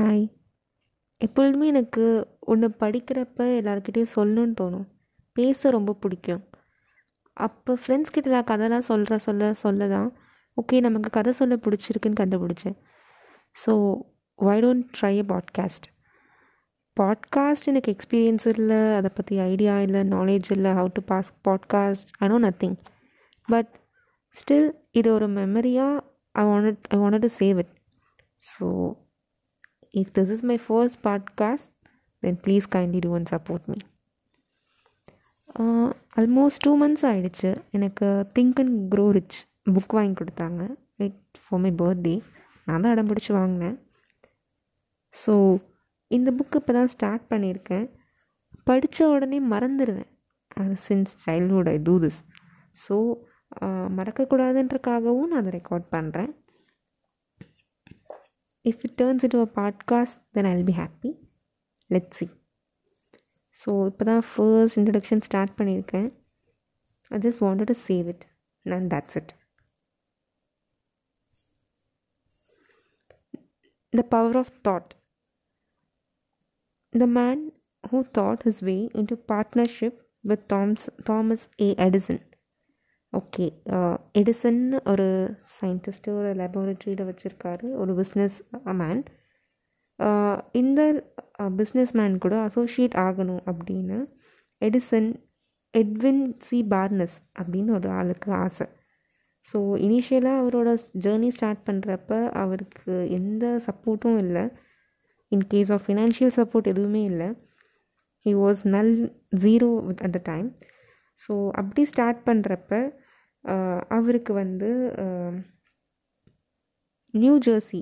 Hi எப்பொழுதுமே எனக்கு ஒன்று படிக்கிறப்ப எல்லாருக்கிட்டேயும் சொல்லணுன்னு தோணும். பேச ரொம்ப பிடிக்கும். அப்போ ஃப்ரெண்ட்ஸ் கிட்ட நான் கதைலாம் சொல்கிற சொல்ல சொல்ல தான் ஓகே நமக்கு கதை சொல்ல பிடிச்சிருக்குன்னு கண்டுபிடிச்சேன். So why don't try a podcast podcast எனக்கு எக்ஸ்பீரியன்ஸ் இல்லை அதை பற்றி ஐடியா இல்லை நாலேஜ் இல்லை how to pass podcast I know nothing but still இது ஒரு மெமரியாக I want I want to save it so if this is my first podcast, then please kindly do and support me almost two months ஆகிடுச்சு எனக்கு think and grow rich book வாங்கி கொடுத்தாங்க. It for my birthday நான் தான் அடம் பிடிச்சி வாங்கினேன். So இந்த புக் இப்போ தான் ஸ்டார்ட் பண்ணியிருக்கேன். படித்த உடனே மறந்துடுவேன் அது since childhood I do this so மறக்கக்கூடாதுன்றக்காகவும் நான் அதை ரெக்கார்ட் பண்ணுறேன் if it turns into a podcast then i'll be happy. Let's see. So இப்போ தான் ஃபர்ஸ்ட் இன்ட்ரடக்ஷன் ஸ்டார்ட் பண்ணியிருக்கேன். I just wanted to save it and that's it the power of thought the man who thought his way into partnership with Thomas Thomas A Edison okay Edison uh, ஒரு scientist ஒரு லெபார்ட்ரியில் வச்சுருக்காரு ஒரு business man uh, uh, இந்த business man கூட associate ஆகணும் அப்படின்னு Edison Edwin C Parnas அப்படின்னு ஒரு ஆளுக்கு ஆசை. ஸோ இனிஷியலாக அவரோட ஜேர்னி ஸ்டார்ட் பண்ணுறப்ப அவருக்கு எந்த சப்போர்ட்டும் இல்லை. In case of financial support எதுவுமே இல்லை. He was null zero at the time so அப்படி ஸ்டார்ட் பண்ணுறப்ப அவருக்கு வந்து நியூ ஜெர்சி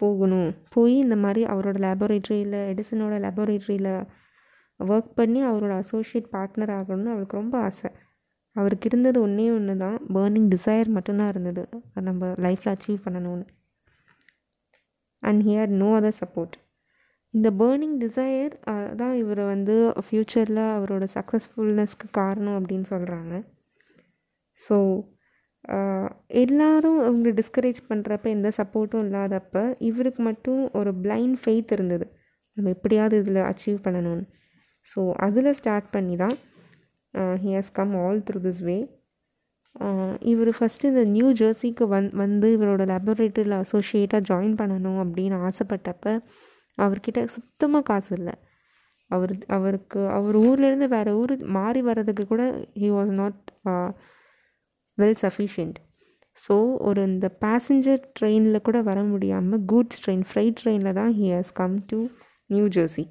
போகணும். போய் இந்த மாதிரி அவரோட லேபரேட்டரியில் எடிசனோட லேபரேட்டரியில் ஒர்க் பண்ணி அவரோட அசோசியேட் பார்ட்னர் ஆகணும்னு அவருக்கு ரொம்ப ஆசை. அவருக்கு இருந்தது ஒன்றே ஒன்று தான் பேர்னிங் டிசையர் மட்டும்தான் இருந்தது. நம்ம லைஃப்பில் அச்சீவ் பண்ணணும்னு. And he had no other support இந்த பேர்னிங் டிசையர் தான் இவரை வந்து ஃப்யூச்சரில் அவரோட சக்ஸஸ்ஃபுல்னஸ்க்கு காரணம் அப்படின்னு சொல்கிறாங்க ஸோ எல்லாரும் அவங்க டிஸ்கரேஜ் பண்ணுறப்ப எந்த சப்போர்ட்டும் இல்லாதப்ப இவருக்கு மட்டும் ஒரு பிளைண்ட் ஃபெய்த் இருந்தது. நம்ம எப்படியாவது இதில் அச்சீவ் பண்ணணும்னு. ஸோ அதில் ஸ்டார்ட் பண்ணி தான் he has come all through this way இவர் ஃபஸ்ட்டு இந்த நியூ ஜெர்சிக்கு வந் வந்து இவரோட லெபரேட்டரியில் அசோசியேட்டாக ஜாயின் பண்ணணும் அப்படின்னு ஆசைப்பட்டப்ப அவர்கிட்ட சுத்தமாக காசு இல்லை. அவர் அவருக்கு அவர் ஊர்லேருந்து வேறு ஊர் மாறி வர்றதுக்கு கூட he was not well sufficient so ஒரு இந்த பேசஞ்சர் ட்ரெயினில் கூட வர முடியாமல் கூட்ஸ் ட்ரெயின் ஃப்ரைட் ட்ரெயினில் தான் he has come to New Jersey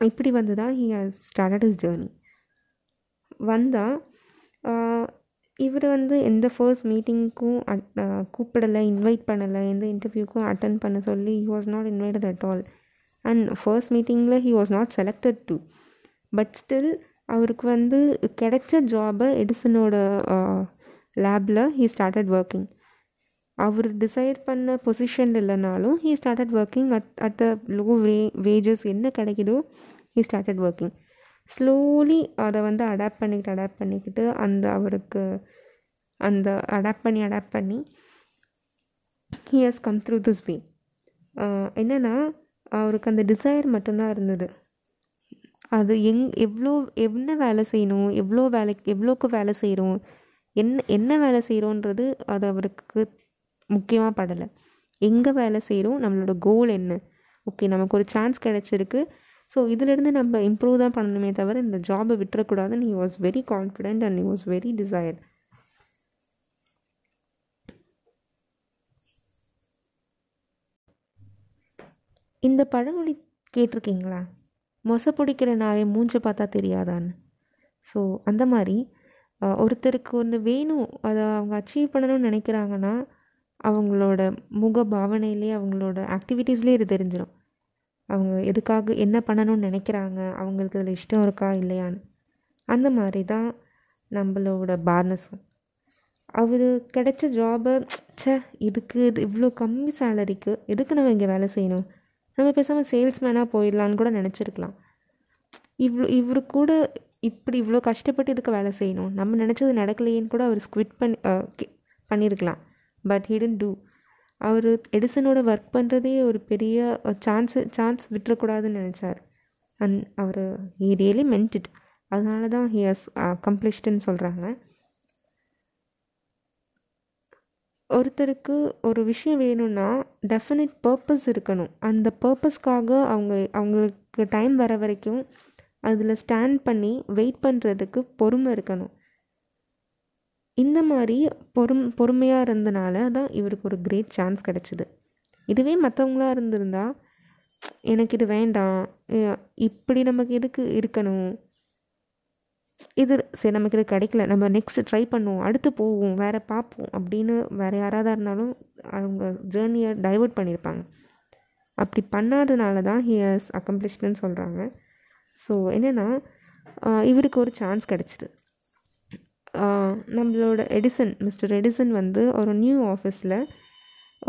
இப்படி வந்து தான் he has started his journey வந்தால் இவர் வந்து எந்த ஃபர்ஸ்ட் மீட்டிங்க்கும் கூப்பிடலை இன்வைட் பண்ணலை எந்த இன்டர்வியூக்கும் அட்டன் பண்ண சொல்லி he was not invited at all and first மீட்டிங்கில் he was not selected to but still அவருக்கு வந்து கிடைச்ச ஜாபை எடிசனோட லேபில் ஹீ ஸ்டார்டட் ஒர்க்கிங் அவர் டிசைட் பண்ண பொசிஷன் இல்லைனாலும் he started working at at the low way wages என்ன கிடைக்குதோ ஹீ ஸ்டார்டட் ஒர்க்கிங் ஸ்லோலி அதை வந்து அடாப்ட் பண்ணிக்கிட்டு அடாப்ட் பண்ணிக்கிட்டு அந்த அவருக்கு அந்த அடாப்ட் பண்ணி அடாப்ட் பண்ணி he has come through this way என்னென்னா அவருக்கு அந்த டிசைர் மட்டும்தான் இருந்தது. அது எங் எவ்வளோ என்ன வேலை செய்யணும் எவ்வளோ வேலைக்கு எவ்வளோக்கு வேலை செய்கிறோம் என்ன என்ன வேலை செய்கிறோன்றது அது அவருக்கு முக்கியமாக படலை. எங்கே வேலை செய்கிறோம் நம்மளோட கோல் என்ன? ஓகே நமக்கு ஒரு சான்ஸ் கிடச்சிருக்கு. ஸோ இதிலேருந்து நம்ம இம்ப்ரூவ் தான் பண்ணணுமே தவிர இந்த ஜாபை விட்டுறக்கூடாதுன்னு he was very confident and he was very desire இந்த பழமொழி கேட்டிருக்கீங்களா? மொசை பிடிக்கிற நாயை மூஞ்ச பார்த்தா தெரியாதான்னு. ஸோ அந்த மாதிரி ஒருத்தருக்கு ஒன்று வேணும். அதை அவங்க அச்சீவ் பண்ணணும்னு நினைக்கிறாங்கன்னா அவங்களோட முக பாவனையிலே அவங்களோட ஆக்டிவிட்டீஸ்லேயே இது தெரிஞ்சிடும் அவங்க எதுக்காக என்ன பண்ணணும்னு நினைக்கிறாங்க? அவங்களுக்கு அதில் இஷ்டம் இருக்கா? இல்லையான்னு. அந்த மாதிரி தான் நம்மளோட பார்னஸும் அவர் கிடைச்ச ஜாபை சே இதுக்கு இது இவ்வளோ கம்மி சேலரிக்கு எதுக்கு நம்ம இங்கே வேலை செய்யணும்? நம்ம பேசாமல் சேல்ஸ்மேனாக போயிடலான்னு கூட நினச்சிருக்கலாம். இவ்வளோ இவர் கூட இப்படி இவ்வளோ கஷ்டப்பட்டு இதுக்கு வேலை செய்யணும். நம்ம நினச்சது நடக்கலையேன்னு கூட அவர் ஸ்குவிட் பண்ணி பண்ணியிருக்கலாம் பட் ஹிடன் டூ அவர் எடிசனோட ஒர்க் பண்ணுறதே ஒரு பெரிய சான்ஸு சான்ஸ் விட்டுறக்கூடாதுன்னு நினச்சார். அண்ட் அவர் ஹி ரியலி மென்ட் இட் அதனால தான் ஹி ஹஸ் அக்கம்ப்ளிஷ்டுன்னு சொல்கிறாங்க ஒருத்தருக்கு ஒரு விஷயம் வேணும்னா டெஃபினட் பர்பஸ் இருக்கணும். அந்த பர்பஸ்க்காக அவங்க அவங்களுக்கு டைம் வர வரைக்கும் அதில் ஸ்டாண்ட் பண்ணி வெயிட் பண்ணுறதுக்கு பொறுமை இருக்கணும். இந்த மாதிரி பொறும் பொறுமையாக இருந்தனால தான் இவருக்கு ஒரு கிரேட் சான்ஸ் கிடச்சிது. இதுவே மற்றவங்களா இருந்திருந்தா எனக்கு இது வேண்டாம் இப்படி நமக்கு எதுக்கு இருக்கணும்? இது சரி நமக்கு இது கிடைக்கல நம்ம நெக்ஸ்ட் ட்ரை பண்ணுவோம் அடுத்து போவோம் வேறு பார்ப்போம் அப்படின்னு வேறு யாராவது இருந்தாலும் அவங்க ஜேர்னியை டைவர்ட் பண்ணியிருப்பாங்க. அப்படி பண்ணாதனால தான் ஹியர்ஸ் அக்கம்ப்ளிஷ்டுன்னு சொல்கிறாங்க ஸோ என்னென்னா இவருக்கு ஒரு சான்ஸ் கிடச்சிது. நம்மளோட எடிசன் மிஸ்டர் எடிசன் வந்து ஒரு நியூ ஆஃபீஸில்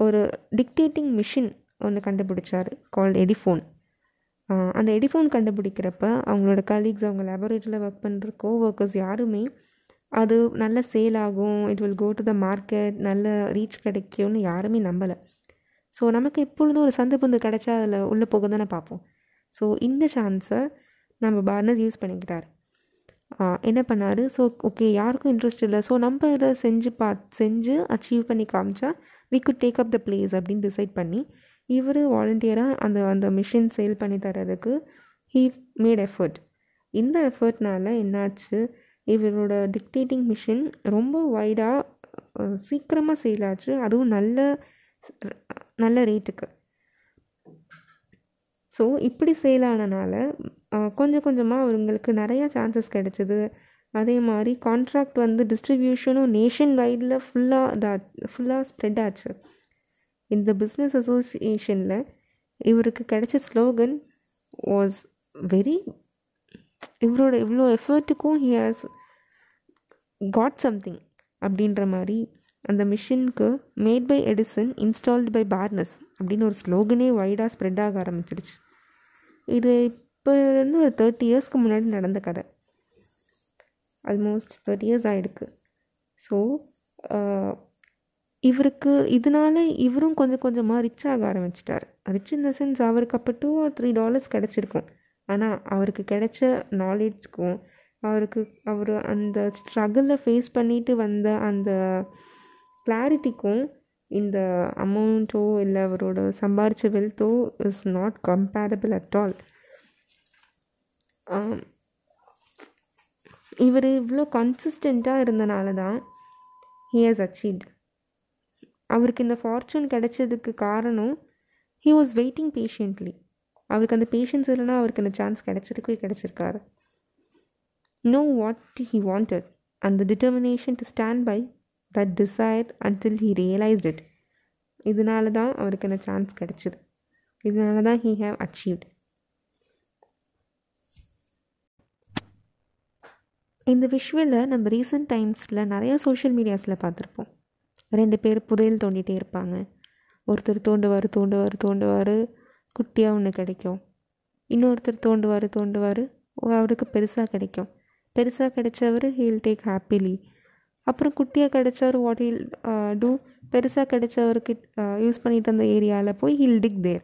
ஒரு டிக்டேட்டிங் மிஷின் ஒன்று கண்டுபிடிச்சார் கால்ட் எடிஃபோன் அந்த எடிஃபோன் கண்டுபிடிக்கிறப்ப அவங்களோட கலீக்ஸ் அவங்க லேபரேட்டரியில் ஒர்க் பண்ணுற கோ ஒர்க்கர்ஸ் யாருமே அது நல்ல சேல் ஆகும் it will go to the market நல்ல ரீச் கிடைக்கும்னு யாருமே நம்பலை. ஸோ நமக்கு எப்பொழுதும் ஒரு சந்து பந்து கிடச்சா அதில் உள்ளே போக தானே பார்ப்போம். ஸோ இந்த சான்ஸை நம்ம பார்னஸ் யூஸ் பண்ணிக்கிட்டார். என்ன பண்ணார்? ஸோ ஓகே யாருக்கும் இன்ட்ரெஸ்ட் இல்லை. ஸோ நம்ம இதை செஞ்சு பா செஞ்சு அச்சீவ் பண்ணி காமிச்சா we could take up the place அப்படின்னு டிசைட் பண்ணி இவர் வாலண்டியராக அந்த அந்த மிஷின் சேல் பண்ணி தரதுக்கு ஹீ மேட் எஃபர்ட் இந்த எஃபர்ட்னால என்னாச்சு? இவரோட டிக்டேட்டிங் மிஷின் ரொம்ப வைடாக சீக்கிரமாக சேல் ஆச்சு. அதுவும் நல்ல நல்ல ரேட்டுக்கு ஸோ இப்படி சேல் ஆனனால கொஞ்சம் கொஞ்சமாக அவங்களுக்கு நிறையா சான்சஸ் கிடச்சிது. அதே மாதிரி கான்ட்ராக்ட் வந்து டிஸ்ட்ரிபியூஷனும் நேஷன் வைடில் ஃபுல்லாக இதா ஃபுல்லாக ஸ்ப்ரெட் ஆச்சு. இந்த பிஸ்னஸ் அசோசியேஷனில் இவருக்கு கிடைச்ச ஸ்லோகன் வாஸ் வெரி இவரோட இவ்வளோ எஃபர்ட்டுக்கும் ஹி ஹாஸ் காட் சம்திங் அப்படின்ற மாதிரி அந்த மிஷினுக்கு made by Edison installed by Barnes அப்படின்னு ஒரு ஸ்லோகனே வைடாக ஸ்ப்ரெட் ஆக ஆரம்பிச்சிடுச்சு. இது இப்போலேருந்து ஒரு தேர்ட்டி இயர்ஸ்க்கு முன்னாடி நடந்த கதை. ஆல்மோஸ்ட் தேர்ட்டி இயர்ஸ் ஆகிடுக்கு ஸோ இவருக்கு இதனால இவரும் கொஞ்சம் கொஞ்சமாக ரிச் ஆக ஆரம்பிச்சிட்டார். ரிச் இன் த சென்ஸ் அவருக்கு அப்போ டூ ஆர் த்ரீ டாலர்ஸ் கிடச்சிருக்கும். ஆனால் அவருக்கு கிடைச்ச நாலேஜ்க்கும் அவருக்கு அவர் அந்த ஸ்ட்ரகிளை ஃபேஸ் பண்ணிட்டு வந்த அந்த கிளாரிட்டிக்கும் இந்த அமௌண்ட்டோ இல்லை அவரோட சம்பாரித்த வெல்த்தோ is not comparable at all இவர் இவ்வளோ கன்சிஸ்டண்ட்டாக இருந்தனால தான் ஹி ஹாஸ் அச்சீவ்ட் அவருக்கு இந்த ஃபார்ச்சூன் கிடைச்சதுக்கு காரணம் ஹி வாஸ் வெயிட்டிங் பேஷண்ட்லி அவருக்கு அந்த பேஷன்ஸ் இல்லைனா அவருக்கு அந்த சான்ஸ் கிடச்சிருக்கவே கிடச்சிருக்காரு நோ வாட் ஹி வாண்டட் அந்த determination to stand by that desire until he realised it இதனால தான் அவருக்கு அந்த சான்ஸ் கிடச்சிது. இதனால தான் ஹீ ஹேவ் அச்சீவ்ட் இந்த விஷுவலை நம்ம ரீசெண்ட் டைம்ஸில் நிறையா சோஷியல் மீடியாஸில் பார்த்துருப்போம். ரெண்டு பேர் புதையல் தோண்டிகிட்டே இருப்பாங்க. ஒருத்தர் தோண்டுவார் தோண்டுவார் தோண்டுவார். குட்டியாக ஒன்று கிடைக்கும். இன்னொருத்தர் தோண்டுவார் தோண்டுவார். அவருக்கு பெருசாக கிடைக்கும். பெருசாக கிடைச்சவர் ஹீல் டேக் ஹாப்பிலி அப்புறம் குட்டியாக கிடைச்சவர் வாட் ஹீல் டூ பெருசாக கிடைச்சவருக்கு uh, யூஸ் uh, பண்ணிட்டு இருந்த ஏரியாவில் போய் ஹீல் டிக் தேர்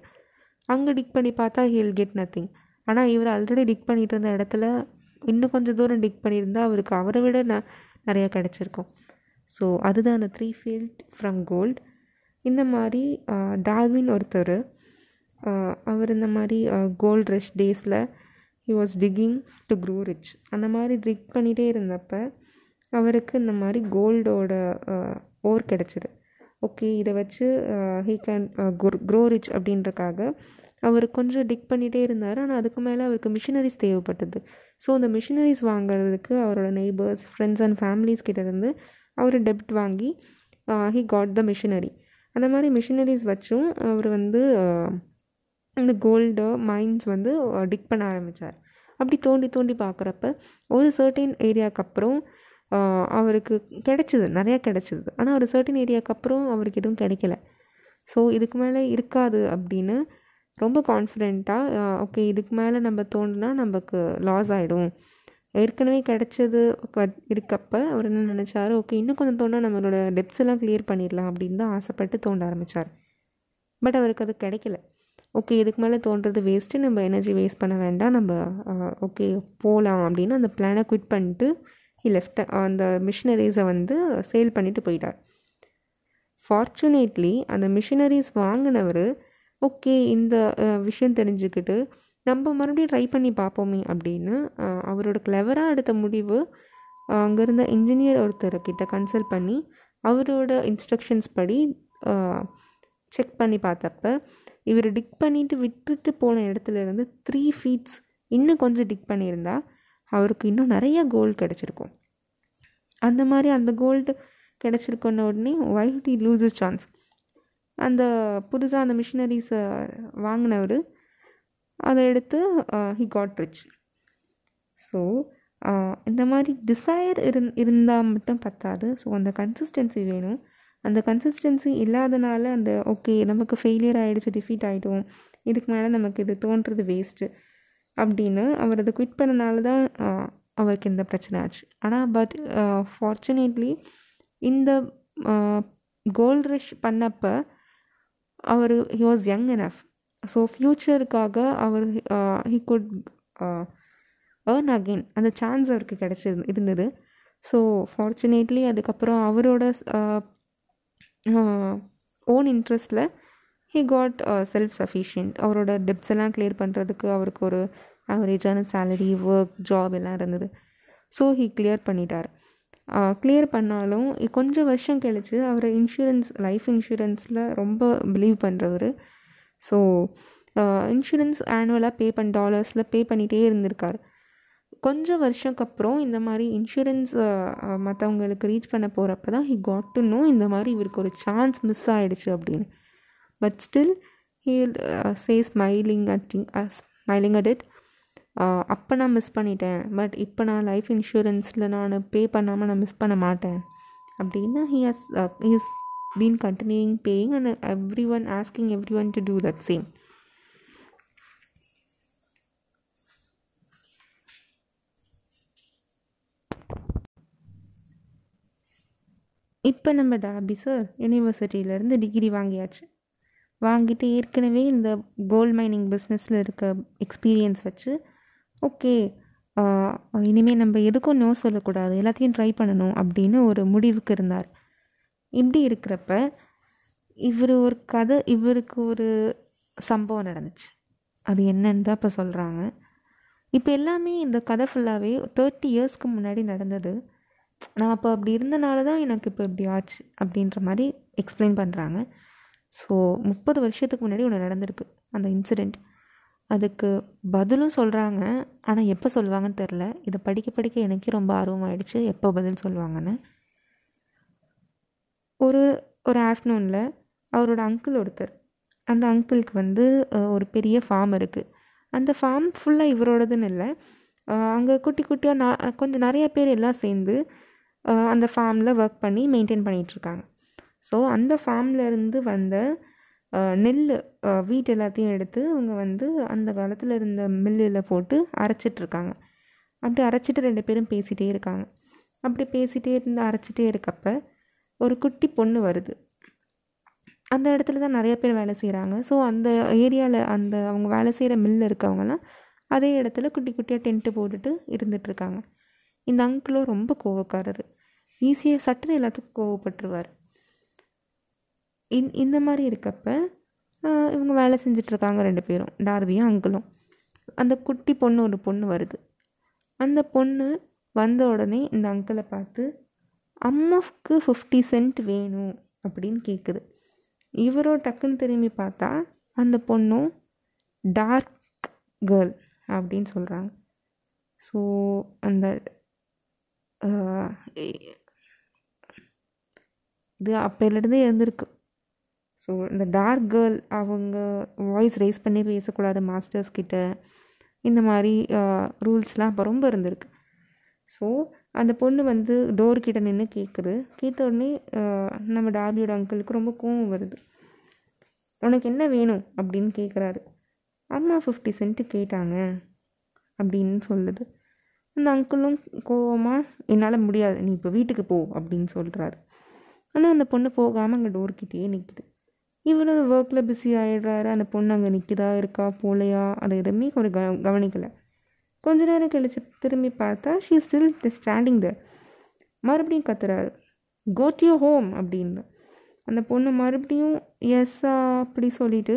அங்கே டிக் பண்ணி பார்த்தா ஹீல் கெட் நத்திங் ஆனால் இவர் ஆல்ரெடி டிக் பண்ணிட்டு இருந்த இடத்துல இன்னும் கொஞ்சம் தூரம் டிக் பண்ணியிருந்தால் அவருக்கு அவரை விட ந நிறையா கிடச்சிருக்கும். ஸோ அதுதான் அந்த த்ரீ ஃபீல்ட் ஃப்ரம் கோல்ட் இந்த மாதிரி டார்வின் ஒருத்தர் அவர் இந்த மாதிரி கோல்ட் ரஷ் டேஸில் he was digging to grow rich அந்த மாதிரி டிக் பண்ணிகிட்டே இருந்தப்போ அவருக்கு இந்த மாதிரி கோல்டோட ஓர் கிடச்சிது. ஓகே இதை வச்சு ஹீ கேன் க்ரோ ரிச் அப்படின்றக்காக அவர் கொஞ்சம் டிக் பண்ணிகிட்டே இருந்தார். ஆனால் அதுக்கு மேலே அவருக்கு மிஷினரிஸ் தேவைப்பட்டது. ஸோ அந்த மிஷினரிஸ் வாங்குறதுக்கு அவரோட நெய்பர்ஸ் ஃப்ரெண்ட்ஸ் அண்ட் ஃபேமிலிஸ் கிட்டேருந்து அவர் டெப்ட் வாங்கி ஹி காட் த மிஷினரி அந்த மாதிரி மிஷினரிஸ் வச்சும் அவர் வந்து இந்த கோல்டு மைன்ஸ் வந்து டிக் பண்ண ஆரம்பித்தார் அப்படி தோண்டி தோண்டி பார்க்குறப்ப ஒரு சர்டின் ஏரியாவுக்கு அப்புறம் அவருக்கு கிடைச்சிது நிறையா கிடச்சிது. ஆனால் ஒரு சர்டின் ஏரியாவுக்கு அப்புறம் அவருக்கு எதுவும் கிடைக்கல. ஸோ இதுக்கு மேலே இருக்காது அப்படின்னு ரொம்ப கான்ஃபிடெண்ட்டாக ஓகே இதுக்கு மேலே நம்ம தோண்டினா நமக்கு லாஸ் ஆகிடும் ஏற்கனவே கிடச்சது இருக்கப்போ அவர் என்ன நினச்சாரு? ஓகே இன்னும் கொஞ்சம் தோண்டா நம்மளோட டெப்ஸ் எல்லாம் கிளியர் பண்ணிடலாம் அப்படின்னு தான் ஆசைப்பட்டு தோண்ட ஆரம்பித்தார் பட் அவருக்கு அது கிடைக்கல. ஓகே இதுக்கு மேலே தோன்றது வேஸ்ட்டு நம்ம எனர்ஜி வேஸ்ட் பண்ண வேண்டாம். நம்ம ஓகே போகலாம் அப்படின்னு அந்த பிளானை குவிட் பண்ணிட்டு ஹி லெஃப்ட் அந்த மிஷினரிஸை வந்து சேல் பண்ணிட்டு போயிட்டார். ஃபார்ச்சுனேட்லி அந்த மிஷினரிஸ் வாங்கினவர் ஓகே இந்த விஷயம் தெரிஞ்சுக்கிட்டு நம்ம மறுபடியும் ட்ரை பண்ணி பார்ப்போமே அப்படின்னு அவரோட கிளவராக எடுத்த முடிவு அங்கே இருந்த இன்ஜினியர் ஒருத்தர்கிட்ட கன்சல்ட் பண்ணி அவரோட இன்ஸ்ட்ரக்ஷன்ஸ் படி செக் பண்ணி பார்த்தப்ப இவர் டிக் பண்ணிட்டு விட்டுட்டு போன இடத்துல இருந்து த்ரீ ஃபீட்ஸ் இன்னும் கொஞ்சம் டிக் பண்ணியிருந்தா அவருக்கு இன்னும் நிறைய கோல்டு கிடச்சிருக்கும். அந்த மாதிரி அந்த கோல்டு கிடச்சிருக்கோன்ன உடனே ஒய் டி லூசஸ் சான்ஸ் அந்த புதுசாக அந்த மிஷினரிஸை வாங்கினவர். அதை எடுத்து ஹி காட் ரிச் ஸோ இந்த மாதிரி டிசையர் இருந் இருந்தால் மட்டும் பத்தாது. ஸோ அந்த கன்சிஸ்டன்சி வேணும். அந்த கன்சிஸ்டன்சி இல்லாதனால அந்த ஓகே நமக்கு ஃபெயிலியர் ஆகிடுச்சு டிஃபீட் ஆகிட்டோம் இதுக்கு மேலே நமக்கு இது தோன்றது வேஸ்ட்டு அப்படின்னு அவர் அதை குவிட் பண்ணனால தான் அவருக்கு இந்த பிரச்சனை ஆச்சு. ஆனால் பட் ஃபார்ச்சுனேட்லி இந்த கோல்ட் ரஷ் பண்ணப்போ அவர் he was young enough so ஃப்யூச்சருக்காக அவர் ஹி குட் ஏர்ன் அகெயின் அந்த சான்ஸ் அவருக்கு கிடச்சிரு இருந்தது. ஸோ ஃபார்ச்சுனேட்லி அதுக்கப்புறம் அவரோட ஓன் இன்ட்ரெஸ்டில் ஹி காட் செல்ஃப் சஃபிஷியன்ட் அவரோட டெப்ஸ் எல்லாம் கிளியர் பண்ணுறதுக்கு அவருக்கு ஒரு ஆவரேஜான சேலரி ஒர்க் ஜாப் எல்லாம் இருந்தது. ஸோ ஹி கிளியர் பண்ணிட்டார். கிளியர் பண்ணாலும் கொஞ்சம் வருஷம் கழிச்சு அவர் இன்சூரன்ஸ் லைஃப் இன்சூரன்ஸில் ரொம்ப பிலீவ் பண்ணுறவர் ஸோ இன்சூரன்ஸ் ஆனுவலாக பே பண்ண டாலர்ஸில் பே பண்ணிகிட்டே இருந்திருக்கார். கொஞ்சம் வருஷத்துக்கு அப்புறம் இந்த மாதிரி இன்சூரன்ஸ் மற்றவங்களுக்கு ரீச் பண்ண போகிறப்ப தான் ஹி காட் டு நோ இந்த மாதிரி இவருக்கு ஒரு சான்ஸ் மிஸ் ஆகிடுச்சு அப்படின்னு. But still he say smiling at smiling at it அப்போ நான் மிஸ் பண்ணிட்டேன். பட் இப்போ நான் லைஃப் இன்சூரன்ஸில் நான் பே பண்ணாமல் நான் மிஸ் பண்ண மாட்டேன். அப்படின்னு he has he's been continuing paying and every one asking every one to do that same இப்போ நம்ம டாபி சார் யூனிவர்சிட்டியிலேருந்து டிகிரி வாங்கியாச்சு. வாங்கிட்டு ஏற்கனவே இந்த கோல்ட் மைனிங் பிஸ்னஸில் இருக்க எக்ஸ்பீரியன்ஸ் வச்சு ஓகே இனிமேல் நம்ம எதுக்கும் நோ சொல்லக்கூடாது எல்லாத்தையும் ட்ரை பண்ணணும் அப்படின்னு ஒரு முடிவுக்கு இருந்தார். இப்படி இருக்கிறப்ப இவர் ஒரு கதை இவருக்கு ஒரு சம்பவம் நடந்துச்சு. அது என்னன்னு தான் இப்போ சொல்கிறாங்க இப்போ எல்லாமே இந்த கதை ஃபுல்லாகவே தேர்ட்டி இயர்ஸ்க்கு முன்னாடி நடந்தது. நான் அப்போ அப்படி இருந்தனால தான் எனக்கு இப்போ இப்படி ஆச்சு அப்படின்ற மாதிரி எக்ஸ்பிளைன் பண்ணுறாங்க ஸோ முப்பது வருஷத்துக்கு முன்னாடி ஒன்று நடந்திருக்கு அந்த இன்சிடெண்ட் அதுக்கு பதிலும் சொல்கிறாங்க ஆனால் எப்போ சொல்லுவாங்கன்னு தெரில இதை படிக்க படிக்க எனக்கே ரொம்ப ஆர்வமாயிடுச்சு. எப்போ பதில் சொல்லுவாங்கன்னு. ஒரு ஒரு ஆஃப்டர்நூனில் அவரோட அங்கிள் ஒருத்தர். அந்த அங்கிளுக்கு வந்து ஒரு பெரிய ஃபார்ம் இருக்குது அந்த ஃபார்ம் ஃபுல்லாக இவரோடதுன்னு இல்லை. அங்கே குட்டி குட்டியாக நான் கொஞ்சம் நிறைய பேர் எல்லாம் சேர்ந்து அந்த ஃபார்மில் ஒர்க் பண்ணி மெயின்டைன் பண்ணிகிட்ருக்காங்க ஸோ அந்த ஃபார்ம்லேருந்து வந்த நெல் வீட் எல்லாத்தையும் எடுத்து அவங்க வந்து அந்த காலத்தில் இருந்த மில்லில் போட்டு அரைச்சிட்ருக்காங்க. அப்படி அரைச்சிட்டு ரெண்டு பேரும் பேசிகிட்டே இருக்காங்க. அப்படி பேசிகிட்டே இருந்து அரைச்சிட்டே இருக்கப்ப ஒரு குட்டி பொண்ணு வருது. அந்த இடத்துல தான் நிறைய பேர் வேலை செய்கிறாங்க ஸோ அந்த ஏரியாவில் அந்த அவங்க வேலை செய்கிற மில்லில் இருக்கவங்கலாம் அதே இடத்துல குட்டி குட்டியாக டென்ட்டு போட்டுட்டு இருந்துகிட்ருக்காங்க இந்த அங்கிளும் ரொம்ப கோவக்காரர். ஈஸியாக சட்டுன்னு எல்லாத்துக்கும் கோவப்பட்டுருவார். இந் இந்த மாதிரி இருக்கப்ப இவங்க வேலை செஞ்சிட்ருக்காங்க ரெண்டு பேரும். டார்வியும் அங்கிளும். அந்த குட்டி பொண்ணு ஒரு பொண்ணு வருது. அந்த பொண்ணு வந்த உடனே இந்த அங்கிளை பார்த்து அம்மாவுக்கு ஃபிஃப்டி சென்ட் வேணும் அப்படின்னு கேட்குது இவரோ டக்குன்னு திரும்பி பார்த்தா அந்த பொண்ணும் டார்க் கேர்ள் அப்படின்னு சொல்கிறாங்க ஸோ அந்த இது அப்போலேருந்தே இருந்திருக்கு. ஸோ இந்த டார்க் கேர்ள் அவங்க வாய்ஸ் ரைஸ் பண்ணி பேசக்கூடாது மாஸ்டர்ஸ் கிட்ட. இந்த மாதிரி ரூல்ஸ்லாம் அப்போ ரொம்ப இருந்திருக்கு. ஸோ அந்த பொண்ணு வந்து டோர் கிட்ட நின்று கேட்குது கேட்ட உடனே நம்ம டாபியோட அங்கிளுக்கு ரொம்ப கோவம் வருது. உனக்கு என்ன வேணும்? அப்படின்னு கேட்குறாரு அம்மா ஃபிஃப்டி சென்ட்டு கேட்டாங்க அப்படின்னு சொல்லுது. அந்த அங்கிளும் கோவமாக என்னால் முடியாது. நீ இப்போ வீட்டுக்கு போ அப்படின்னு சொல்கிறாரு ஆனால் அந்த பொண்ணு போகாமல் அங்கே டோர்கிட்டே நிற்குது இவரும் ஒர்க்கில் பிஸி ஆகிடுறாரு அந்த பொண்ணு அங்கே நிற்கிதா இருக்கா போலையா அதை எதுவுமே ஒரு க கவனிக்கலை. கொஞ்ச நேரம் கழிச்சு திரும்பி பார்த்தா ஷீ ஸ்டில் ஸ்டாண்டிங் த மறுபடியும் கத்துறாரு கோ டு ஹோம் அப்படின்னு. அந்த பொண்ணு மறுபடியும் எஸ்ஸா அப்படி சொல்லிட்டு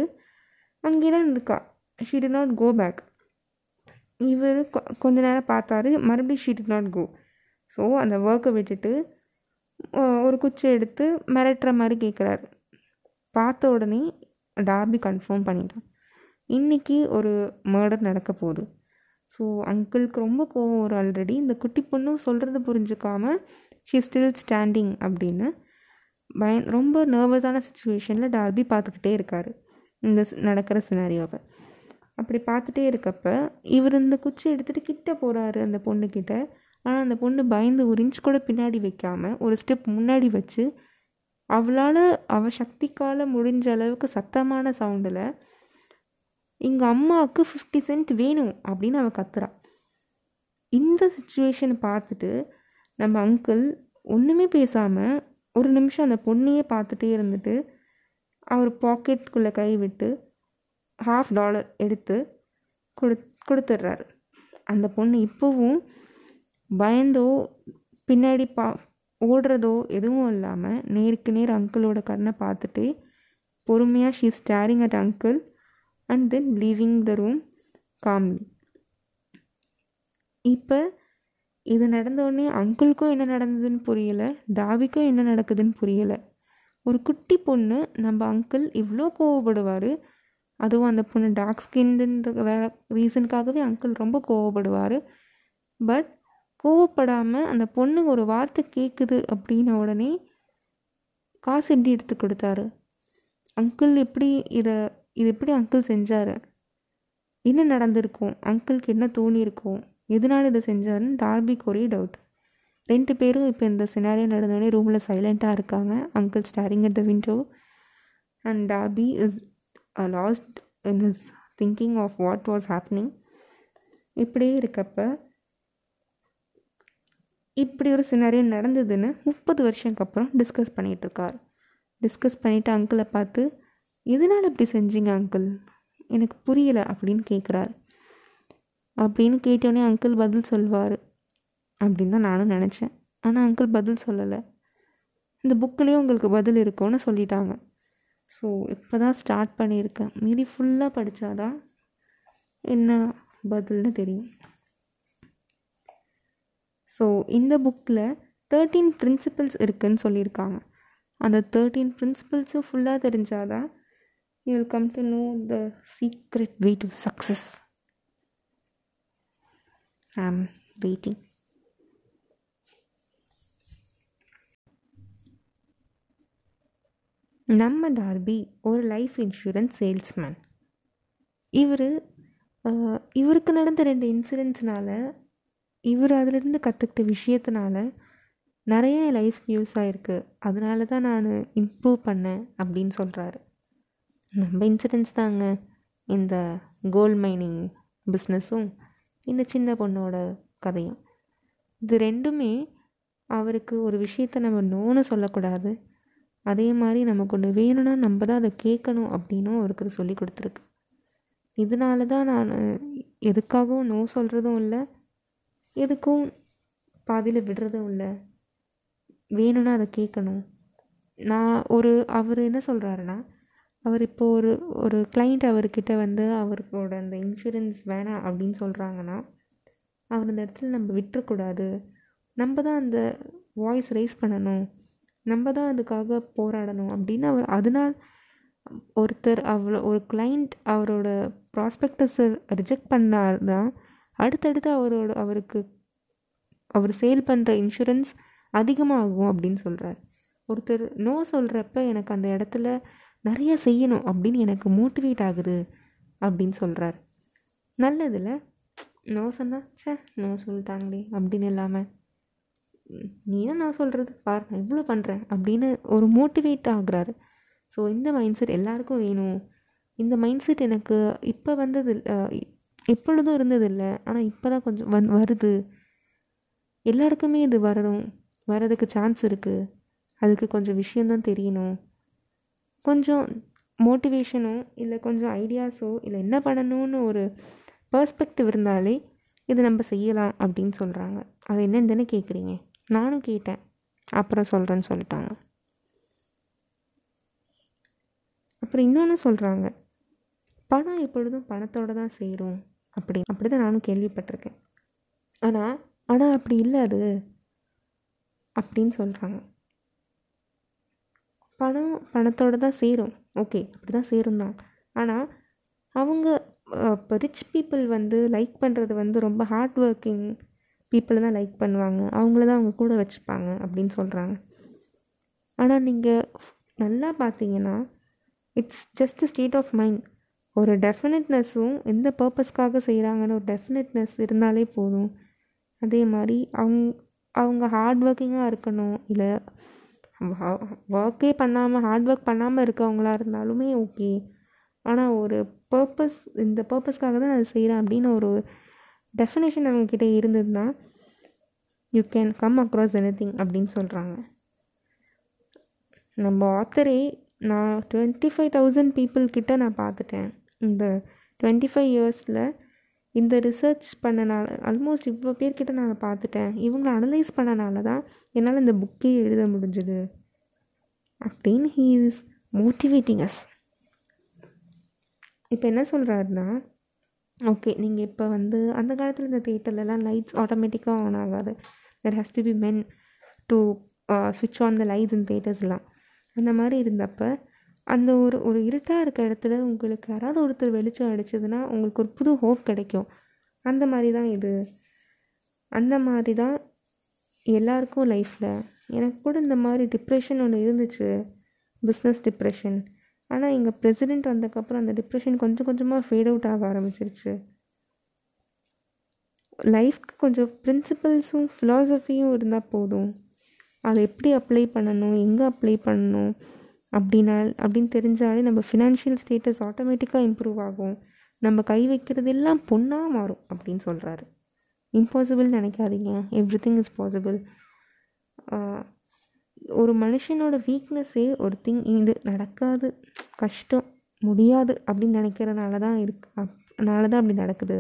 அங்கே தான் இருக்கா. She did not go back இவர் கொஞ்ச நேரம் பார்த்தாரு மறுபடியும் she did not go so அந்த ஒர்க்கை விட்டுட்டு ஒரு குச்சி எடுத்து மிரட்டுற மாதிரி கேட்குறாரு பார்த்த உடனே டாபி கன்ஃபார்ம் பண்ணிட்டான். இன்றைக்கி ஒரு மர்டர் நடக்க போகுது. ஸோ அங்கிளுக்கு ரொம்ப கோவம் வரும் ஆல்ரெடி இந்த குட்டி பொண்ணும் சொல்கிறது புரிஞ்சுக்காம ஷீ ஸ்டில் ஸ்டாண்டிங் அப்படின்னு பய ரொம்ப நர்வஸான சுச்சுவேஷனில் டார்பி பார்த்துக்கிட்டே இருக்கார். இந்த நடக்கிற சினாரியோவை அப்படி பார்த்துட்டே இருக்கப்ப இவர் இந்த குச்சி எடுத்துகிட்டு கிட்ட போகிறாரு அந்த பொண்ணுக்கிட்ட ஆனால் அந்த பொண்ணு பயந்து ஒரு இன்ச் கூட பின்னாடி வைக்காமல் ஒரு ஸ்டெப் முன்னாடி வச்சு அவளால் அவள் சக்திக்கால முடிஞ்ச அளவுக்கு சத்தமான சவுண்டில் எங்கள் அம்மாவுக்கு ஃபிஃப்டி சென்ட் வேணும் அப்படின்னு அவள் கத்துறா. இந்த சுச்சுவேஷனை பார்த்துட்டு நம்ம அங்கிள் ஒன்றுமே பேசாமல் ஒரு நிமிஷம் அந்த பொண்ணையே பார்த்துட்டே இருந்துட்டு அவர் பாக்கெட்டுக்குள்ளே கை விட்டு ஹாஃப் டாலர் எடுத்து கொடு கொடுத்துட்றாரு. அந்த பொண்ணு இப்போவும் பயந்தோ பின்னாடி பா ஓடுறதோ எதுவும் இல்லாமல் நேருக்கு நேர் அங்கிளோட கண்ணை பார்த்துட்டு பொறுமையாக she staring at uncle and then leaving the room calmly இப்போ இது நடந்தோடனே அங்கிளுக்கும் என்ன நடந்ததுன்னு புரியலை டாவிக்கும் என்ன நடக்குதுன்னு புரியலை. ஒரு குட்டி பொண்ணு நம்ம அங்கிள் இவ்வளோ கோவப்படுவார் அதுவும் அந்த பொண்ணு டார்க் ஸ்கின்ன்ற வேறு ரீசனுக்காகவே அங்கிள் ரொம்ப கோவப்படுவார். பட் கோவப்படாமல் அந்த பொண்ணு ஒரு வார்த்தை கேட்குது அப்படின்ன உடனே காசு எப்படி எடுத்து கொடுத்தாரு? அங்கிள் எப்படி இதை இது எப்படி அங்கிள் செஞ்சார்? என்ன நடந்திருக்கும்? அங்கிளுக்கு என்ன தோணியிருக்கும்? எதனால் இதை செஞ்சாருன்னு டார்பிக்கு ஒரே டவுட் ரெண்டு பேரும் இப்போ இந்த சினாரியோ நடந்தோடனே ரூமில் சைலண்ட்டாக இருக்காங்க. Uncle staring at the window and Darby is lost in his thinking of what was happening இப்படியே இருக்கப்போ இப்படி ஒரு சினாரியோ நடந்ததுன்னு முப்பது வருஷத்துக்கு அப்புறம் டிஸ்கஸ் பண்ணிகிட்ருக்கார் டிஸ்கஸ் பண்ணிவிட்டு அங்கிளை பார்த்து எதனால் இப்படி செஞ்சீங்க அங்கிள் எனக்கு புரியலை அப்படின்னு கேட்குறாரு அப்படின்னு கேட்டோடனே அங்கிள் பதில் சொல்வார் அப்படின்னு தான் நானும் நினச்சேன். ஆனால் அங்கிள் பதில் சொல்லலை. இந்த புக்கிலேயும் உங்களுக்கு பதில் இருக்கும்னு சொல்லிட்டாங்க. ஸோ இப்போ தான் ஸ்டார்ட் பண்ணியிருக்கேன். மீதி ஃபுல்லாக படித்தாதான் என்ன பதில்னு தெரியும். ஸோ இந்த புக்கில் தேர்ட்டீன் பிரின்சிபல்ஸ் இருக்குதுன்னு சொல்லியிருக்காங்க. அந்த தேர்ட்டீன் பிரின்சிபல்ஸும் ஃபுல்லாக தெரிஞ்சாதான் you will come to know the secret way to success I am waiting நம்ம டார்பி ஒரு லைஃப் இன்சூரன்ஸ் சேல்ஸ்மேன் இவர் இவருக்கு நடந்த ரெண்டு இன்சூரன்ஸ்னால் இவர் அதிலிருந்து கற்றுக்கிட்ட விஷயத்தினால நிறைய லைஃப் யூஸ் ஆகிருக்கு அதனால தான் நான் இம்ப்ரூவ் பண்ணேன் அப்படின்னு சொல்கிறாரு நம்ம இன்சிடென்ட்ஸ் தாங்க. இந்த கோல்ட் மைனிங் பிஸ்னஸும் இந்த சின்ன பொண்ணோட கதையும். இது ரெண்டுமே அவருக்கு ஒரு விஷயத்தை நம்ம நோன்னு சொல்லக்கூடாது. அதே மாதிரி நமக்கு ஒன்று வேணும்னா நம்ம தான் அதை கேட்கணும் அப்படின்னும் அவருக்கு சொல்லி கொடுத்துருக்கு. இதனால தான் நான் எதுக்காகவும் நோ சொல்கிறதும் இல்லை எதுக்கும் பாதியில் விடுறதும் இல்லை. வேணும்னா அதை கேட்கணும் நான் ஒரு அவர் என்ன சொல்கிறாருன்னா அவர் இப்போ ஒரு ஒரு கிளைண்ட் அவர்கிட்ட வந்து அவருக்கோட அந்த இன்சூரன்ஸ் வேணாம் அப்படின்னு சொல்கிறாங்கன்னா அவர் அந்த இடத்துல நம்ம விட்டுறக்கூடாது. நம்ம தான் அந்த வாய்ஸ் ரைஸ் பண்ணணும். நம்ம தான் அதுக்காக போராடணும் அப்படின்னு அவர் அதனால் ஒருத்தர் அவ்வளோ ஒரு கிளைண்ட் அவரோட ப்ராஸ்பெக்டஸை ரிஜெக்ட் பண்ணார்னா அடுத்தடுத்து அவரோட அவருக்கு அவர் சேல் பண்ணுற இன்சூரன்ஸ் அதிகமாகும் அப்படின்னு சொல்கிறார் ஒருத்தர் நோ சொல்கிறப்ப எனக்கு அந்த இடத்துல நிறைய செய்யணும் அப்படின்னு எனக்கு மோட்டிவேட் ஆகுது அப்படின்னு சொல்கிறார் நல்லதில்ல? நோ சொன்னா சே நோ சொல்லிட்டாங்களே அப்படின்னு இல்லாமல் நீயும் நான் சொல்கிறது பார் நான் இவ்வளோ பண்ணுறேன் அப்படின்னு ஒரு மோட்டிவேட் ஆகுறாரு. ஸோ இந்த மைண்ட் செட் எல்லாருக்கும் வேணும். இந்த மைண்ட் செட் எனக்கு இப்போ வந்தது எப்பொழுதும் இருந்ததில்லை. ஆனால் இப்போ தான் கொஞ்சம் வந் வருது. எல்லாருக்குமே இது வரணும். வரதுக்கு சான்ஸ் இருக்குது அதுக்கு கொஞ்சம் விஷயந்தான் தெரியணும். கொஞ்சம் மோட்டிவேஷனோ இல்லை கொஞ்சம் ஐடியாஸோ இல்லை என்ன பண்ணணும்னு ஒரு பர்ஸ்பெக்டிவ் இருந்தாலே இது நம்ம செய்யலாம் அப்படின்னு சொல்கிறாங்க அது என்னன்னு தானே கேட்குறீங்க நானும் கேட்டேன். அப்புறம் சொல்கிறேன்னு சொல்லிட்டாங்க. அப்புறம் இன்னொன்று சொல்கிறாங்க பணம் எப்பொழுதும் பணத்தோடு தான் சேரும். அப்படி அப்படி தான் நானும் கேள்விப்பட்டிருக்கேன். ஆனால் ஆனால் அப்படி இல்லை அது அப்படின்னு சொல்கிறாங்க பணம் பணத்தோடு தான் சேரும். ஓகே அப்படி தான் சேரும் தான் ஆனால் அவங்க இப்போ ரிச் பீப்புள் வந்து லைக் பண்ணுறது வந்து ரொம்ப ஹார்ட் ஒர்க்கிங் பீப்புளை தான் லைக் பண்ணுவாங்க. அவங்கள தான் அவங்க கூட வச்சுப்பாங்க அப்படின்னு சொல்கிறாங்க ஆனால் நீங்கள் நல்லா பார்த்தீங்கன்னா it's just state of mind ஒரு டெஃபினட்னஸும் எந்த பர்பஸ்க்காக செய்கிறாங்கன்னு ஒரு டெஃபினட்னஸ் இருந்தாலே போதும். அதே மாதிரி அவங்க அவங்க ஹார்ட் ஒர்க்கிங்காக இருக்கணும். இல்லை ஒர்க்கே பண்ணாமல் ஹார்ட் ஒர்க் பண்ணாமல் இருக்கவங்களா இருந்தாலுமே ஓகே ஆனால் ஒரு பர்பஸ் இந்த பர்பஸ்க்காக தான் நான் செய்கிறேன் அப்படின்னு ஒரு டெஃபினேஷன் அவங்கக்கிட்ட இருந்ததுன்னா you can come across any thing அப்படின்னு சொல்கிறாங்க நம்ம ஆத்தரே நான் டுவெண்ட்டி ஃபைவ் தௌசண்ட் பீப்புள்கிட்ட நான் பார்த்துட்டேன். இந்த டுவெண்ட்டி ஃபைவ் இயர்ஸில் இந்த ரிசர்ச் பண்ணனால ஆல்மோஸ்ட் இவ்வளோ பேர்கிட்ட நான் பார்த்துட்டேன். இவங்களை அனலைஸ் பண்ணனால தான் என்னால் இந்த புக்கே எழுத முடிஞ்சுது. அப்படின்னு ஹீ இஸ் மோட்டிவேட்டிங் அஸ் இப்போ என்ன சொல்கிறாருன்னா ஓகே நீங்கள் இப்போ வந்து அந்த காலத்தில் இந்த தேட்டர்லலாம் லைட்ஸ் ஆட்டோமேட்டிக்காக ஆன் ஆகாது. There has to be men to ஸ்விட்ச் ஆன் த லைட்ஸ் இன் தேட்டர்ஸ்லாம் அந்த மாதிரி இருந்தப்போ அந்த ஒரு ஒரு இருட்டாக இருக்க இடத்துல உங்களுக்கு யாராவது ஒருத்தர் வெளிச்சம் அடிச்சதுன்னா உங்களுக்கு ஒரு புது ஹோப் கிடைக்கும். அந்த மாதிரி தான் இது. அந்த மாதிரி தான் எல்லாருக்கும் லைஃப்பில் எனக்கு கூட இந்த மாதிரி டிப்ரெஷன் ஒன்று இருந்துச்சு. பிஸ்னஸ் டிப்ரெஷன் ஆனால் எங்கள் ப்ரெசிடெண்ட் வந்ததுக்கப்புறம் அந்த டிப்ரெஷன் கொஞ்சம் கொஞ்சமாக ஃபேட் அவுட் ஆக ஆரம்பிச்சிருச்சு. லைஃப்க்கு கொஞ்சம் ப்ரின்சிபல்ஸும் ஃபிலாசபியும் இருந்தால் போதும். அதை எப்படி அப்ளை பண்ணணும்? எங்கே அப்ளை பண்ணணும்? அப்படின்னா அப்படின்னு தெரிஞ்சாலே நம்ம ஃபினான்ஷியல் ஸ்டேட்டஸ் ஆட்டோமேட்டிக்காக இம்ப்ரூவ் ஆகும். நம்ம கை வைக்கிறது எல்லாம் பொண்ணாக மாறும் அப்படின்னு சொல்கிறாரு இம்பாசிபிள் நினைக்காதீங்க. எவ்ரி திங் இஸ் பாசிபிள் ஒரு மனுஷனோட வீக்னஸ்ஸே ஒரு திங் இது நடக்காது கஷ்டம் முடியாது அப்படின்னு நினைக்கிறனால தான் இருக்கு. அதனால தான் அப்படி நடக்குது.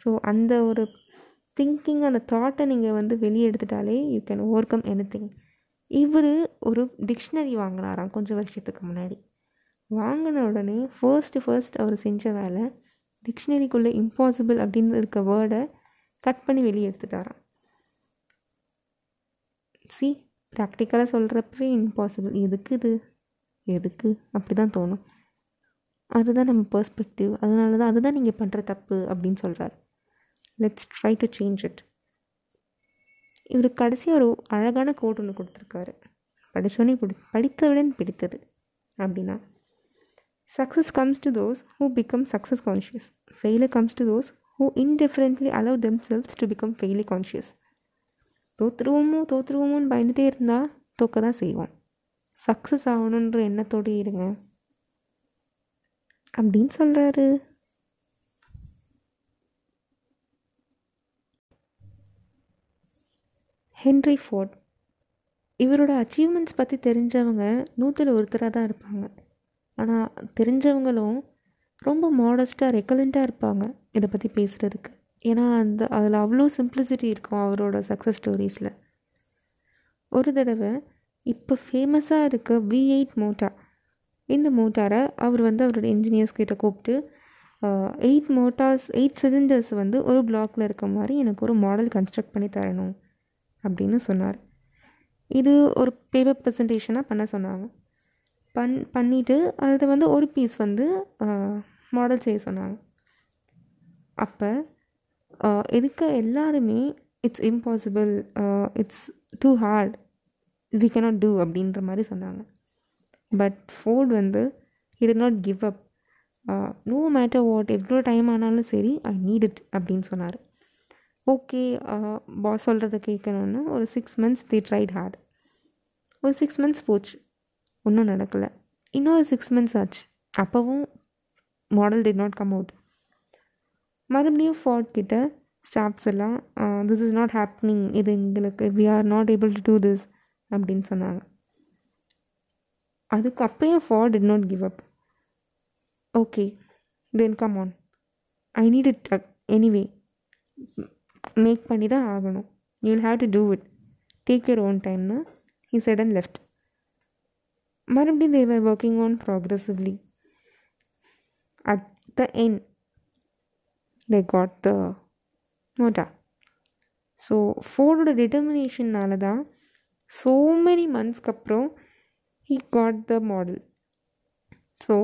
ஸோ அந்த ஒரு திங்கிங் அந்த தாட்டை நீங்கள் வந்து வெளியே எடுத்துட்டாலே you can overcome any thing இவர் ஒரு டிக்ஷனரி வாங்கினாராம் கொஞ்சம் வருஷத்துக்கு முன்னாடி. வாங்கின உடனே ஃபர்ஸ்ட்டு ஃபர்ஸ்ட் அவர் செஞ்ச வேலை டிக்ஷனரிக்குள்ளே இம்பாசிபிள் அப்படின்னு இருக்க வேர்டை கட் பண்ணி வெளியே எடுத்துட்டாராம். சி ப்ராக்டிக்கலாக சொல்கிறப்பவே இம்பாசிபிள் எதுக்கு இது? எதுக்கு? அப்படி தான் தோணும். அதுதான் நம்ம பர்ஸ்பெக்டிவ் அதனால தான் அதுதான் நீங்கள் பண்ணுற தப்பு அப்படின்னு சொல்கிறார் let's try to change it இவர் கடைசியாக ஒரு அழகான கோட் ஒன்று கொடுத்துருக்காரு. படித்தோடனே பிடி படித்தவுடன் பிடித்தது அப்படின்னா success comes to those who become success conscious failure comes to those who indifferently allow themselves to become failure conscious தோற்றுருவோமோ தோற்றுருவோமோன்னு பயந்துகிட்டே இருந்தால் தோக்க தான் செய்வோம். சக்ஸஸ் ஆகணுன்ற எண்ணத்தோடு இருங்க அப்படின்னு சொல்கிறாரு ஹென்ரி ஃபோர்ட். இவரோட அச்சீவ்மெண்ட்ஸ் பற்றி தெரிஞ்சவங்க நூற்றில் ஒருத்தராக தான் இருப்பாங்க. ஆனால் தெரிஞ்சவங்களும் ரொம்ப மாடஸ்ட்டாக ரெக்கலண்ட்டாக இருப்பாங்க இதை பற்றி பேசுகிறதுக்கு ஏன்னா அந்த அதில் அவ்வளோ சிம்பிளிசிட்டி இருக்கும் அவரோட சக்ஸஸ் ஸ்டோரிஸில் ஒரு தடவை இப்போ ஃபேமஸாக இருக்க வி எயிட் மோட்டார் இந்த மோட்டாரை அவர் வந்து அவரோட இன்ஜினியர்ஸ் கிட்ட கூப்பிட்டு எயிட் மோட்டார்ஸ் எயிட் சிலிண்டர்ஸ் வந்து ஒரு பிளாக்ல இருக்க மாதிரி எனக்கு ஒரு மாடல் கன்ஸ்ட்ரக்ட் பண்ணி தரணும். அப்படின்னு சொன்னார். இது ஒரு பேப்பர் ப்ரெசன்டேஷனாக பண்ண சொன்னாங்க. பண் பண்ணிவிட்டு அதை வந்து ஒரு பீஸ் வந்து மாடல் செய்ய சொன்னாங்க. அப்போ இருக்க எல்லாருமே it's impossible it's too hard we cannot do அப்படின்ற மாதிரி சொன்னாங்க. பட் ஃபோர்ட் வந்து it not give up no matter what எவ்வளோ டைம் ஆனாலும் சரி ஐ நீட் இட் அப்படின்னு சொன்னார். ஓகே பாஸ் சொல்கிறத கேட்கணுன்னு ஒரு six months they tried hard ஒரு சிக்ஸ் மந்த்ஸ் போச்சு. ஒன்றும் நடக்கலை. இன்னொரு சிக்ஸ் மந்த்ஸ் ஆச்சு. அப்போவும் model did not come out மறுபடியும் ஃபார்ட் கிட்ட ஸ்டாஃப்ஸ் எல்லாம் திஸ் இஸ் நாட் ஹேப்னிங் இது எங்களுக்கு we are not able to do this அப்படின்னு சொன்னாங்க. அதுக்கு அப்பயும் Ford did not give up okay then come on I need it anyway make பண்ணி தான் ஆகணும் you'll have to do it take your own டைம்னு ஹீ செட் அண்ட் லெஃப்ட் மறுபடியும் they were working on progressively at the end they got the motor so ஃபோர்டோட டிட்டர்மினேஷன்னால தான் so many மந்த்ஸ்க்கு அப்புறம் he got the model so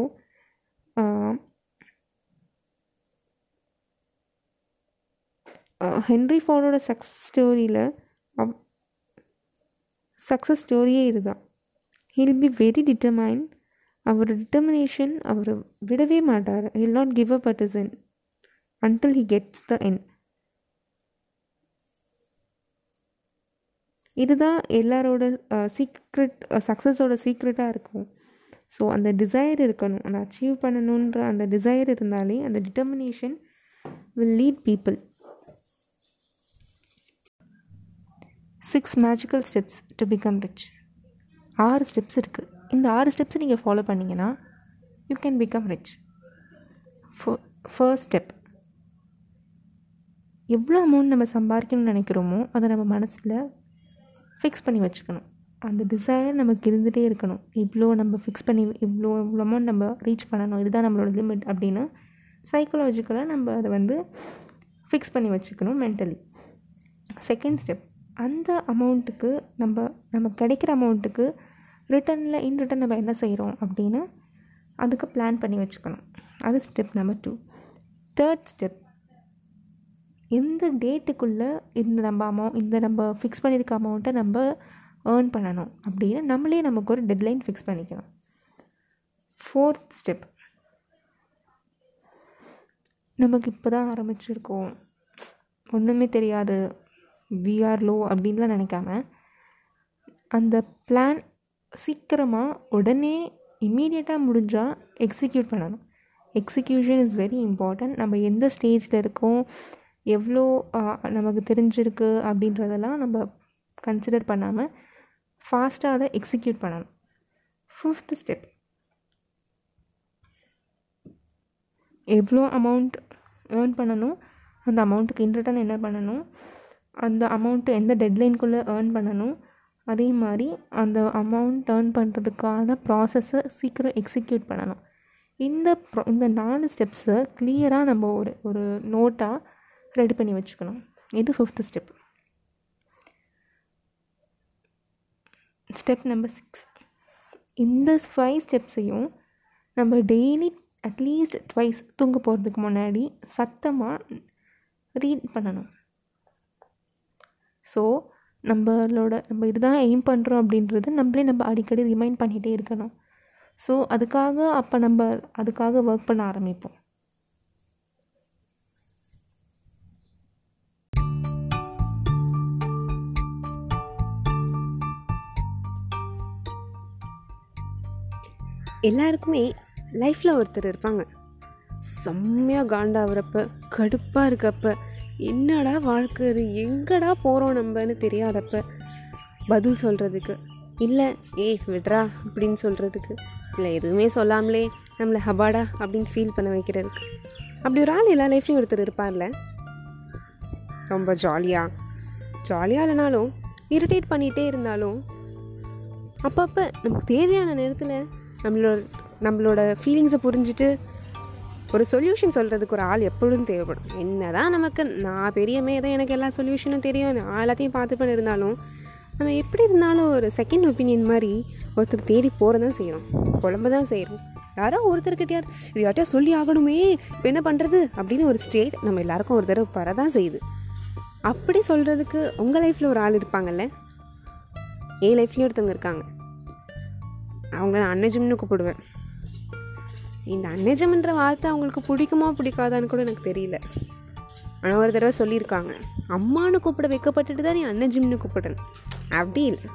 Henry ஃபோர்டோட success ஸ்டோரியில் of success ஸ்டோரியே இதுதான். He'll be very determine அவர் determination அவர் விடவே மாட்டார். He'll not give up at his end until he gets the end இதுதான் எல்லாரோட சீக்ரெட் சக்ஸஸோட சீக்ரெட்டாக இருக்கும். ஸோ அந்த டிசையர் இருக்கணும். அந்த அச்சீவ் பண்ணணுன்ற அந்த டிசையர் இருந்தாலே அந்த determination will lead people six magical steps to become rich ஆறு ஸ்டெப்ஸ் இருக்குது இந்த ஆறு ஸ்டெப்ஸை நீங்கள் ஃபாலோ பண்ணிங்கன்னா you can become rich first step எவ்வளோ அமௌண்ட் நம்ம சம்பாதிக்கணும்னு நினைக்கிறோமோ அதை நம்ம மனசில் ஃபிக்ஸ் பண்ணி வச்சுக்கணும். அந்த டிசைர் நமக்கு இருந்துகிட்டே இருக்கணும். இவ்வளோ நம்ம ஃபிக்ஸ் பண்ணி இவ்வளோ இவ்வளோ அமௌண்ட் நம்ம ரீச் பண்ணணும். இதுதான் நம்மளோட லிமிட் அப்படின்னு சைக்கலாஜிக்கலாக நம்ம அதை வந்து ஃபிக்ஸ் பண்ணி வச்சுக்கணும் மென்டலி செகண்ட் ஸ்டெப் அந்த அமௌண்ட்டுக்கு நம்ம நம்ம கிடைக்கிற அமௌண்ட்டுக்கு ரிட்டனில் இன் ரிட்டன் நம்ம என்ன செய்கிறோம் அப்படின்னு அதுக்கு பிளான் பண்ணி வச்சுக்கணும். அது step number two third step எந்த டேட்டுக்குள்ளே இந்த நம்ம அமௌண்ட் இந்த நம்ம ஃபிக்ஸ் பண்ணியிருக்க அமௌண்ட்டை நம்ம ஏர்ன் பண்ணணும் அப்படின்னு நம்மளே நமக்கு ஒரு டெட்லைன் ஃபிக்ஸ் பண்ணிக்கணும். ஃபோர்த் ஸ்டெப் நமக்கு இப்போ தான் ஆரம்பிச்சிருக்கோம். ஒன்றுமே தெரியாது. விஆர் லோ அப்படின்லாம் நினைக்காம அந்த பிளான் சீக்கிரமாக உடனே இம்மீடியட்டாக முடிஞ்சால் எக்ஸிக்யூட் பண்ணணும். எக்ஸிக்யூஷன் இஸ் வெரி இம்பார்ட்டண்ட் நம்ம எந்த ஸ்டேஜில் இருக்கோம் எவ்வளோ நமக்கு தெரிஞ்சிருக்கு அப்படின்றதெல்லாம் நம்ம கன்சிடர் பண்ணாமல் ஃபாஸ்ட்டாக அதை எக்ஸிக்யூட் பண்ணணும். ஃபிஃப்த் ஸ்டெப் எவ்வளோ அமௌண்ட் ஏர்ன் பண்ணணும் அந்த அமௌண்ட்டுக்கு இன் ரிட்டர்ன் என்ன பண்ணணும் அந்த அமௌண்ட்டு எந்த டெட்லைனுக்குள்ளே ஏர்ன் பண்ணணும் அதே மாதிரி அந்த அமௌண்ட் ஏர்ன் பண்ணுறதுக்கான ப்ராசஸை சீக்கிரம் எக்ஸிக்யூட் பண்ணணும். இந்த ப்ரா இந்த நாலு ஸ்டெப்ஸை கிளியராக நம்ம ஒரு ஒரு நோட்டாக ரெடி பண்ணி வச்சுக்கணும். இது fifth step step number six இந்த ஃபைவ் ஸ்டெப்ஸையும் நம்ம டெய்லி அட்லீஸ்ட் ட்வைஸ் தூங்க போகிறதுக்கு முன்னாடி சத்தமாக ரீட் பண்ணணும். ஸோ நம்மளோட நம்ம இதுதான் எய்ம் பண்ணுறோம் அப்படின்றது நம்மளே நம்ம அடிக்கடி ரிமைண்ட் பண்ணிகிட்டே இருக்கணும். ஸோ அதுக்காக அப்போ நம்ம அதுக்காக ஒர்க் பண்ண ஆரம்பிப்போம். எல்லாருக்குமே லைஃப்பில் ஒருத்தர் இருப்பாங்க. செம்மையாக காண்டாகிறப்ப கடுப்பாக இருக்கப்போ என்னடா வாழ்க்கை அது? எங்கடா போகிறோம் நம்மன்னு தெரியாதப்ப பதில் சொல்கிறதுக்கு இல்லை ஏய் விட்றா அப்படின்னு சொல்கிறதுக்கு இல்லை எதுவுமே சொல்லாமலே நம்மளை ஹபாடா அப்படின்னு ஃபீல் பண்ண வைக்கிறதுக்கு. அப்படி ஒரு ஆள் எல்லா லைஃப்லேயும் ஒருத்தர் இருப்பார்ல? ரொம்ப ஜாலியாக ஜாலியாக இல்லைனாலும் இரிட்டேட் பண்ணிகிட்டே இருந்தாலும் அப்பப்போ நமக்கு தேவையான நேரத்தில் நம்மளோட நம்மளோட ஃபீலிங்ஸை புரிஞ்சுட்டு ஒரு சொல்யூஷன் சொல்கிறதுக்கு ஒரு ஆள் எப்பொழுதும் தேவைப்படும். என்ன தான் நமக்கு நான் பெரிய மேதான் எனக்கு எல்லா சொல்யூஷனும் தெரியும். நான் எல்லாத்தையும் பார்த்துப்பேன்னு இருந்தாலும் நம்ம எப்படி இருந்தாலும் ஒரு செகண்ட் ஒப்பீனியன் மாதிரி ஒருத்தர் தேடி போகிறதான் செய்கிறோம் குழம்பு தான் செய்கிறோம் யாரோ ஒருத்தர்கிட்டயாவது இது யார்ட்டையா சொல்லி ஆகணுமே இப்போ என்ன பண்ணுறது அப்படின்னு ஒரு ஸ்டேட் நம்ம எல்லாருக்கும் ஒரு தடவை வரதான் செய்யுது. அப்படி சொல்கிறதுக்கு உங்கள் லைஃப்பில் ஒரு ஆள் இருப்பாங்கல்ல? என் லைஃப்லேயும் ஒருத்தவங்க இருக்காங்க. அவங்கள நான் அன்னஜம்னு கூப்பிடுவேன். இந்த அன்னஜம்ன்ற வார்த்தை அவங்களுக்கு பிடிக்குமா பிடிக்காதான்னு கூட எனக்கு தெரியல. ஆனால் ஒரு தடவை சொல்லியிருக்காங்க. அம்மானு கூப்பிட வைக்கப்பட்டுட்டு தான் நீ அன்னஜிம்னு கூப்பிடுறேன் அப்படி இல்லை.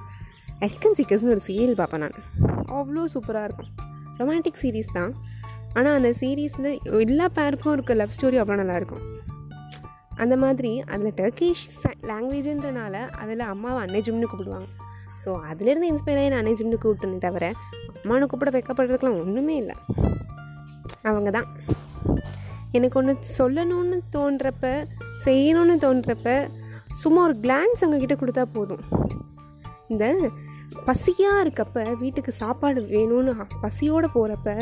எக்கன் சிக்கஸ்னு ஒரு சீரியல் பார்ப்பேன் நான். அவ்வளோ சூப்பராக இருக்கும். ரொமான்டிக் சீரீஸ் தான். ஆனால் அந்த சீரீஸில் எல்லா பேருக்கும் இருக்க லவ் ஸ்டோரி அவ்வளோ நல்லாயிருக்கும் அந்த மாதிரி அதில் டர்க்கிஷ் லாங்குவேஜுன்றனால அதில் அம்மாவை அன்னைஜிம்னு கூப்பிடுவாங்க. ஸோ அதுலேருந்து இன்ஸ்பயர் ஆகி நான் அன்னைஜிம்னு கூப்பிட்டேனே தவிர அம்மானு கூப்பிட வைக்கப்படுறதுக்குலாம் ஒன்றுமே இல்லை. அவங்க தான் எனக்கு ஒன்று சொல்லணும்னு தோன்றப்ப செய்யணும்னு தோன்றப்ப சும்மா ஒரு கிளான்ஸ் அவங்கக்கிட்ட கொடுத்தா போதும். இந்த பசியாக இருக்கப்ப வீட்டுக்கு சாப்பாடு வேணும்னு பசியோடு போகிறப்ப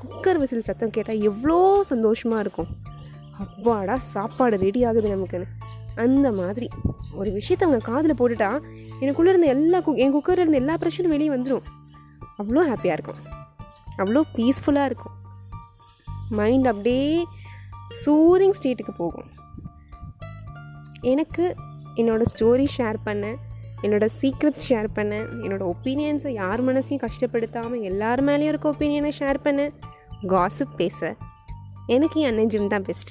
குக்கர் விசில் சத்தம் கேட்டால் எவ்வளோ சந்தோஷமாக இருக்கும். அப்பாடா சாப்பாடு ரெடி ஆகுது நமக்குன்னு. அந்த மாதிரி. ஒரு விஷயத்தை அவங்க காதில் போட்டுட்டா எனக்குள்ளே இருந்த எல்லா குக் என் குக்கரில் இருந்த எல்லா ப்ரெஷரும் வெளியே வந்துடும் அவ்வளோ ஹாப்பியாக இருக்கும். அவ்வளோ பீஸ்ஃபுல்லாக இருக்கும். மைண்ட் அப்படியே சூதிங் ஸ்டேட்டுக்கு போகும். எனக்கு என்னோடய ஸ்டோரி ஷேர் பண்ணேன் என்னோடய சீக்ரெட்ஸ் ஷேர் பண்ணேன் என்னோடய ஒப்பீனியன்ஸை யார் மனசையும் கஷ்டப்படுத்தாமல் எல்லார் மேலேயும் இருக்க ஒப்பீனியனை ஷேர் பண்ணேன் காசிப் பேச. எனக்கு என் அண்ணன் ஜிம் தான் பெஸ்ட்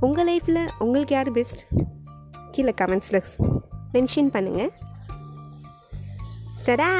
உங்கள் லைஃப்பில் உங்களுக்கு யார் பெஸ்ட் கீழே கமெண்ட்ஸில் மென்ஷன் பண்ணுங்கள் தரா